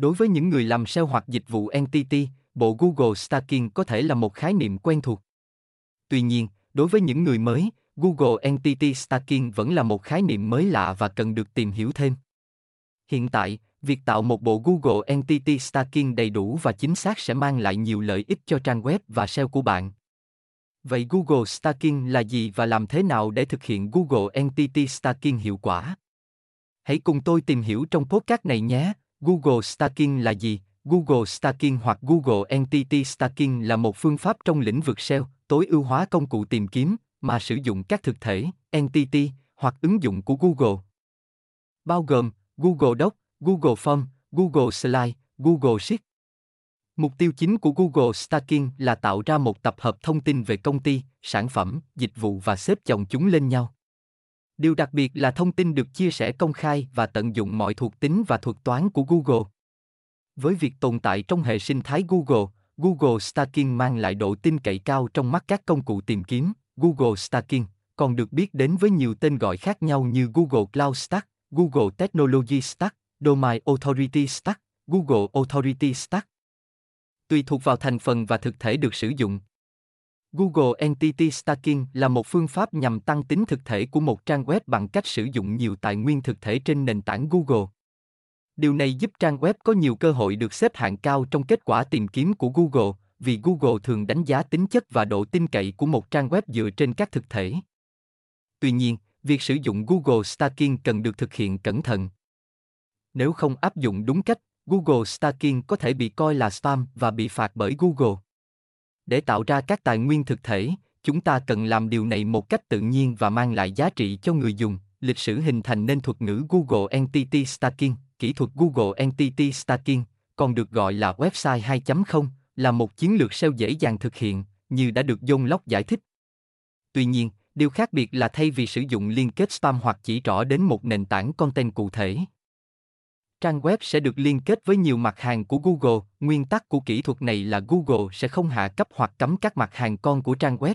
Đối với những người làm SEO hoặc dịch vụ entity, bộ Google Stacking có thể là một khái niệm quen thuộc. Tuy nhiên, đối với những người mới, Google Entity Stacking vẫn là một khái niệm mới lạ và cần được tìm hiểu thêm. Hiện tại, việc tạo một bộ Google Entity Stacking đầy đủ và chính xác sẽ mang lại nhiều lợi ích cho trang web và SEO của bạn. Vậy Google Stacking là gì và làm thế nào để thực hiện Google Entity Stacking hiệu quả? Hãy cùng tôi tìm hiểu trong podcast này nhé. Google Stacking là gì? Google Stacking hoặc Google Entity Stacking là một phương pháp trong lĩnh vực SEO, tối ưu hóa công cụ tìm kiếm mà sử dụng các thực thể, entity hoặc ứng dụng của Google. Bao gồm Google Docs, Google Form, Google Slide, Google Sheet. Mục tiêu chính của Google Stacking là tạo ra một tập hợp thông tin về công ty, sản phẩm, dịch vụ và xếp chồng chúng lên nhau. Điều đặc biệt là thông tin được chia sẻ công khai và tận dụng mọi thuộc tính và thuật toán của Google. Với việc tồn tại trong hệ sinh thái Google, Google Stacking mang lại độ tin cậy cao trong mắt các công cụ tìm kiếm. Google Stacking còn được biết đến với nhiều tên gọi khác nhau như Google Cloud Stack, Google Technology Stack, Domain Authority Stack, Google Authority Stack. Tùy thuộc vào thành phần và thực thể được sử dụng. Google Entity Stacking là một phương pháp nhằm tăng tính thực thể của một trang web bằng cách sử dụng nhiều tài nguyên thực thể trên nền tảng Google. Điều này giúp trang web có nhiều cơ hội được xếp hạng cao trong kết quả tìm kiếm của Google, vì Google thường đánh giá tính chất và độ tin cậy của một trang web dựa trên các thực thể. Tuy nhiên, việc sử dụng Google Stacking cần được thực hiện cẩn thận. Nếu không áp dụng đúng cách, Google Stacking có thể bị coi là spam và bị phạt bởi Google. Để tạo ra các tài nguyên thực thể, chúng ta cần làm điều này một cách tự nhiên và mang lại giá trị cho người dùng. Lịch sử hình thành nên thuật ngữ Google Entity Stacking, kỹ thuật Google Entity Stacking, còn được gọi là website 2.0, là một chiến lược SEO dễ dàng thực hiện, như đã được John Locke giải thích. Tuy nhiên, điều khác biệt là thay vì sử dụng liên kết spam hoặc chỉ rõ đến một nền tảng content cụ thể, trang web sẽ được liên kết với nhiều mặt hàng của Google. Nguyên tắc của kỹ thuật này là Google sẽ không hạ cấp hoặc cấm các mặt hàng con của trang web.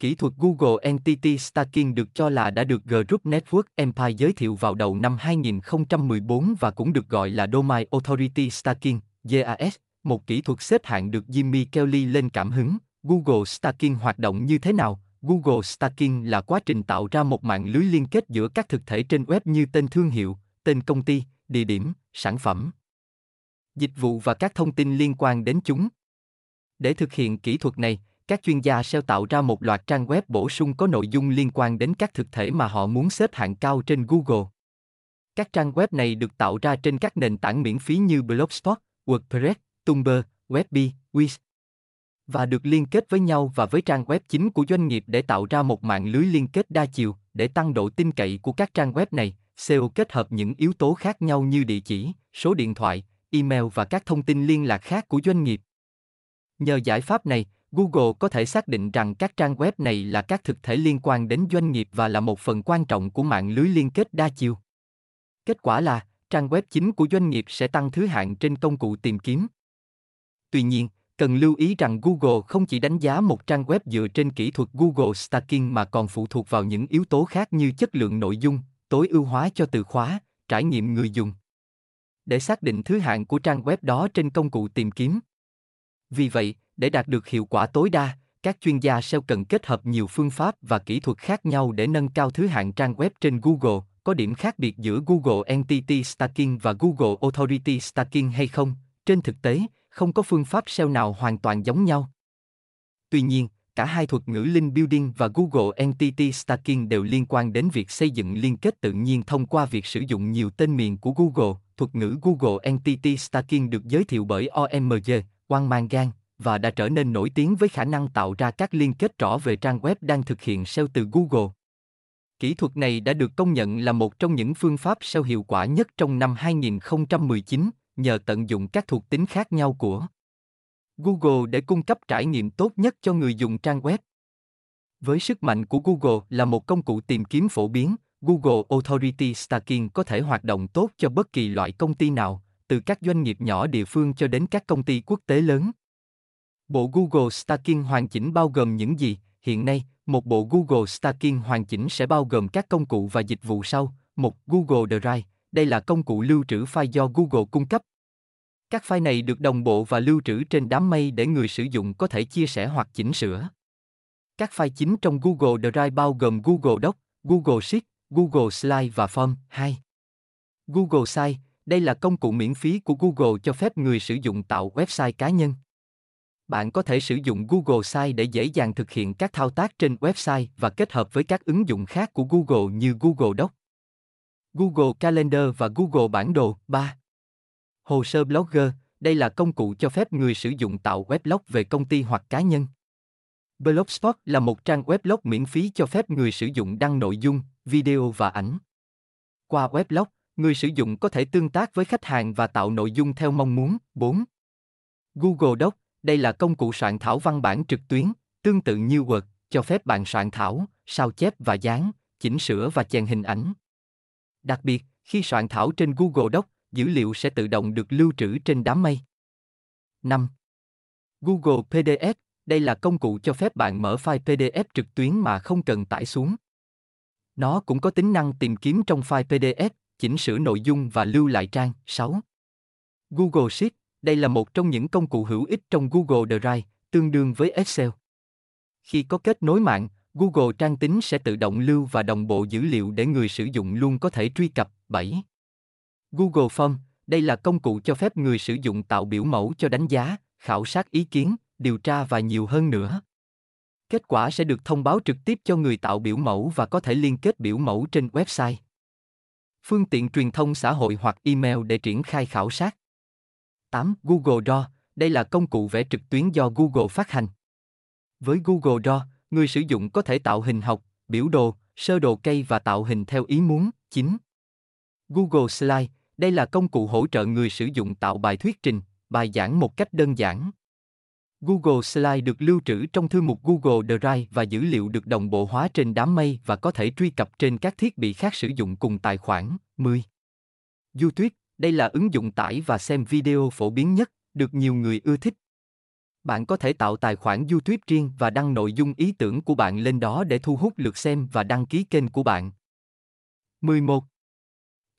Kỹ thuật Google Entity Stacking được cho là đã được Group Network Empire giới thiệu vào đầu năm 2014 và cũng được gọi là Domain Authority Stacking, das một kỹ thuật xếp hạng được Jimmy Kelly lên cảm hứng. Google Stacking hoạt động như thế nào? Google Stacking là quá trình tạo ra một mạng lưới liên kết giữa các thực thể trên web như tên thương hiệu, tên công ty, địa điểm, sản phẩm, dịch vụ và các thông tin liên quan đến chúng. Để thực hiện kỹ thuật này, các chuyên gia SEO tạo ra một loạt trang web bổ sung có nội dung liên quan đến các thực thể mà họ muốn xếp hạng cao trên Google. Các trang web này được tạo ra trên các nền tảng miễn phí như Blogspot, WordPress, Tumblr, Webby, Wix và được liên kết với nhau và với trang web chính của doanh nghiệp để tạo ra một mạng lưới liên kết đa chiều để tăng độ tin cậy của các trang web này. SEO kết hợp những yếu tố khác nhau như địa chỉ, số điện thoại, email và các thông tin liên lạc khác của doanh nghiệp. Nhờ giải pháp này, Google có thể xác định rằng các trang web này là các thực thể liên quan đến doanh nghiệp và là một phần quan trọng của mạng lưới liên kết đa chiều. Kết quả là, trang web chính của doanh nghiệp sẽ tăng thứ hạng trên công cụ tìm kiếm. Tuy nhiên, cần lưu ý rằng Google không chỉ đánh giá một trang web dựa trên kỹ thuật Google Stacking mà còn phụ thuộc vào những yếu tố khác như chất lượng nội dung, tối ưu hóa cho từ khóa, trải nghiệm người dùng. Để xác định thứ hạng của trang web đó trên công cụ tìm kiếm. Vì vậy, để đạt được hiệu quả tối đa, các chuyên gia SEO cần kết hợp nhiều phương pháp và kỹ thuật khác nhau để nâng cao thứ hạng trang web trên Google. Có điểm khác biệt giữa Google Entity Stacking và Google Authority Stacking hay không? Trên thực tế, không có phương pháp SEO nào hoàn toàn giống nhau. Tuy nhiên, cả hai thuật ngữ link building và Google Entity Stacking đều liên quan đến việc xây dựng liên kết tự nhiên thông qua việc sử dụng nhiều tên miền của Google. Thuật ngữ Google Entity Stacking được giới thiệu bởi OMG, Quang Mang Gan, và đã trở nên nổi tiếng với khả năng tạo ra các liên kết rõ về trang web đang thực hiện SEO từ Google. Kỹ thuật này đã được công nhận là một trong những phương pháp SEO hiệu quả nhất trong năm 2019, nhờ tận dụng các thuộc tính khác nhau của Google để cung cấp trải nghiệm tốt nhất cho người dùng trang web. Với sức mạnh của Google là một công cụ tìm kiếm phổ biến, Google Authority Stacking có thể hoạt động tốt cho bất kỳ loại công ty nào, từ các doanh nghiệp nhỏ địa phương cho đến các công ty quốc tế lớn. Bộ Google Stacking hoàn chỉnh bao gồm những gì? Hiện nay, một bộ Google Stacking hoàn chỉnh sẽ bao gồm các công cụ và dịch vụ sau. Một Google Drive, đây là công cụ lưu trữ file do Google cung cấp. Các file này được đồng bộ và lưu trữ trên đám mây để người sử dụng có thể chia sẻ hoặc chỉnh sửa. Các file chính trong Google Drive bao gồm Google Docs, Google Sheets, Google Slide và Form 2. Google Site, đây là công cụ miễn phí của Google cho phép người sử dụng tạo website cá nhân. Bạn có thể sử dụng Google Site để dễ dàng thực hiện các thao tác trên website và kết hợp với các ứng dụng khác của Google như Google Docs, Google Calendar và Google Bản đồ. 3. Hồ sơ Blogger, đây là công cụ cho phép người sử dụng tạo weblog về công ty hoặc cá nhân. Blogspot là một trang weblog miễn phí cho phép người sử dụng đăng nội dung, video và ảnh. Qua weblog, người sử dụng có thể tương tác với khách hàng và tạo nội dung theo mong muốn. 4. Google Docs, đây là công cụ soạn thảo văn bản trực tuyến, tương tự như Word, cho phép bạn soạn thảo, sao chép và dán, chỉnh sửa và chèn hình ảnh. Đặc biệt, khi soạn thảo trên Google Docs, dữ liệu sẽ tự động được lưu trữ trên đám mây. 5. Google PDF, đây là công cụ cho phép bạn mở file PDF trực tuyến mà không cần tải xuống. Nó cũng có tính năng tìm kiếm trong file PDF, chỉnh sửa nội dung và lưu lại trang. 6. Google Sheets, đây là một trong những công cụ hữu ích trong Google Drive, tương đương với Excel. Khi có kết nối mạng, Google Trang tính sẽ tự động lưu và đồng bộ dữ liệu để người sử dụng luôn có thể truy cập. 7. Google Form, đây là công cụ cho phép người sử dụng tạo biểu mẫu cho đánh giá, khảo sát ý kiến, điều tra và nhiều hơn nữa. Kết quả sẽ được thông báo trực tiếp cho người tạo biểu mẫu và có thể liên kết biểu mẫu trên website. Phương tiện truyền thông xã hội hoặc email để triển khai khảo sát. 8. Google Draw, đây là công cụ vẽ trực tuyến do Google phát hành. Với Google Draw, người sử dụng có thể tạo hình học, biểu đồ, sơ đồ cây và tạo hình theo ý muốn. 9. Google Slide, đây là công cụ hỗ trợ người sử dụng tạo bài thuyết trình, bài giảng một cách đơn giản. Google Slide được lưu trữ trong thư mục Google Drive và dữ liệu được đồng bộ hóa trên đám mây và có thể truy cập trên các thiết bị khác sử dụng cùng tài khoản. 10. YouTube, đây là ứng dụng tải và xem video phổ biến nhất, được nhiều người ưa thích. Bạn có thể tạo tài khoản YouTube riêng và đăng nội dung ý tưởng của bạn lên đó để thu hút lượt xem và đăng ký kênh của bạn. 11.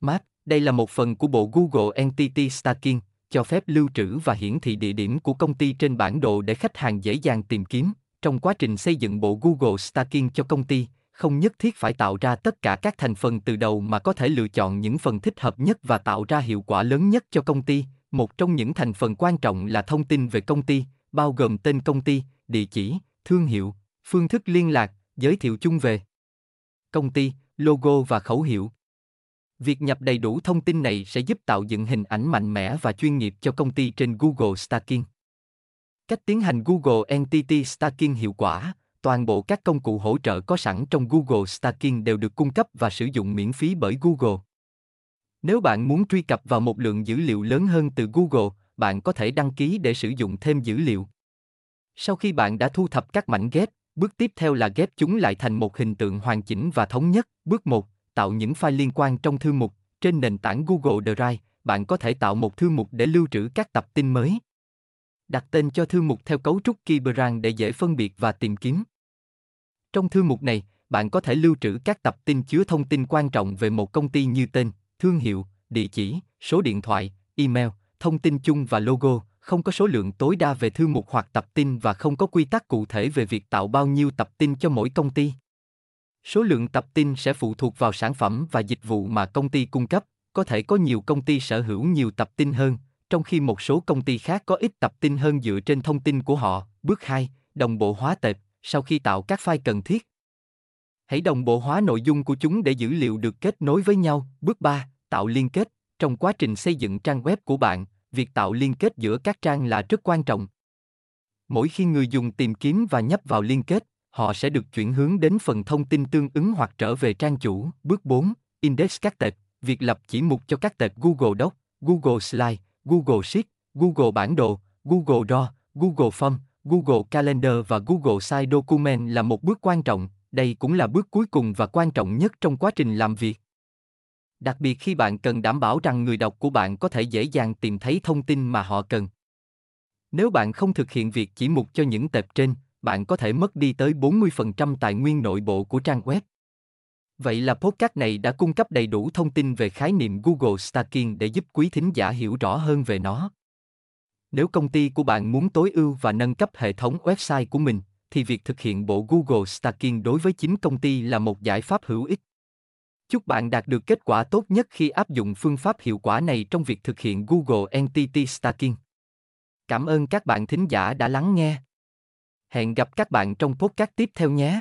Map, đây là một phần của bộ Google Entity Stacking, cho phép lưu trữ và hiển thị địa điểm của công ty trên bản đồ để khách hàng dễ dàng tìm kiếm. Trong quá trình xây dựng bộ Google Stacking cho công ty, không nhất thiết phải tạo ra tất cả các thành phần từ đầu mà có thể lựa chọn những phần thích hợp nhất và tạo ra hiệu quả lớn nhất cho công ty. Một trong những thành phần quan trọng là thông tin về công ty, bao gồm tên công ty, địa chỉ, thương hiệu, phương thức liên lạc, giới thiệu chung về công ty, logo và khẩu hiệu. Việc nhập đầy đủ thông tin này sẽ giúp tạo dựng hình ảnh mạnh mẽ và chuyên nghiệp cho công ty trên Google Stacking. Cách tiến hành Google Entity Stacking hiệu quả, toàn bộ các công cụ hỗ trợ có sẵn trong Google Stacking đều được cung cấp và sử dụng miễn phí bởi Google. Nếu bạn muốn truy cập vào một lượng dữ liệu lớn hơn từ Google, bạn có thể đăng ký để sử dụng thêm dữ liệu. Sau khi bạn đã thu thập các mảnh ghép, bước tiếp theo là ghép chúng lại thành một hình tượng hoàn chỉnh và thống nhất. Bước 1, tạo những file liên quan trong thư mục. Trên nền tảng Google Drive, bạn có thể tạo một thư mục để lưu trữ các tập tin mới. Đặt tên cho thư mục theo cấu trúc Keybrand để dễ phân biệt và tìm kiếm. Trong thư mục này, bạn có thể lưu trữ các tập tin chứa thông tin quan trọng về một công ty như tên, thương hiệu, địa chỉ, số điện thoại, email, thông tin chung và logo, không có số lượng tối đa về thư mục hoặc tập tin và không có quy tắc cụ thể về việc tạo bao nhiêu tập tin cho mỗi công ty. Số lượng tập tin sẽ phụ thuộc vào sản phẩm và dịch vụ mà công ty cung cấp, có thể có nhiều công ty sở hữu nhiều tập tin hơn, trong khi một số công ty khác có ít tập tin hơn dựa trên thông tin của họ. Bước 2, đồng bộ hóa tệp, sau khi tạo các file cần thiết. Hãy đồng bộ hóa nội dung của chúng để dữ liệu được kết nối với nhau. Bước 3, tạo liên kết. Trong quá trình xây dựng trang web của bạn, việc tạo liên kết giữa các trang là rất quan trọng. Mỗi khi người dùng tìm kiếm và nhấp vào liên kết, họ sẽ được chuyển hướng đến phần thông tin tương ứng hoặc trở về trang chủ. Bước 4. Index các tệp, việc lập chỉ mục cho các tệp Google Docs, Google Slide, Google Sheet, Google Bản đồ, Google Draw, Google Form, Google Calendar và Google Site Document là một bước quan trọng, đây cũng là bước cuối cùng và quan trọng nhất trong quá trình làm việc. Đặc biệt khi bạn cần đảm bảo rằng người đọc của bạn có thể dễ dàng tìm thấy thông tin mà họ cần. Nếu bạn không thực hiện việc chỉ mục cho những tệp trên, bạn có thể mất đi tới 40% tài nguyên nội bộ của trang web. Vậy là podcast này đã cung cấp đầy đủ thông tin về khái niệm Google Stacking để giúp quý thính giả hiểu rõ hơn về nó. Nếu công ty của bạn muốn tối ưu và nâng cấp hệ thống website của mình, thì việc thực hiện bộ Google Stacking đối với chính công ty là một giải pháp hữu ích. Chúc bạn đạt được kết quả tốt nhất khi áp dụng phương pháp hiệu quả này trong việc thực hiện Google Entity Stacking. Cảm ơn các bạn thính giả đã lắng nghe. Hẹn gặp các bạn trong podcast tiếp theo nhé.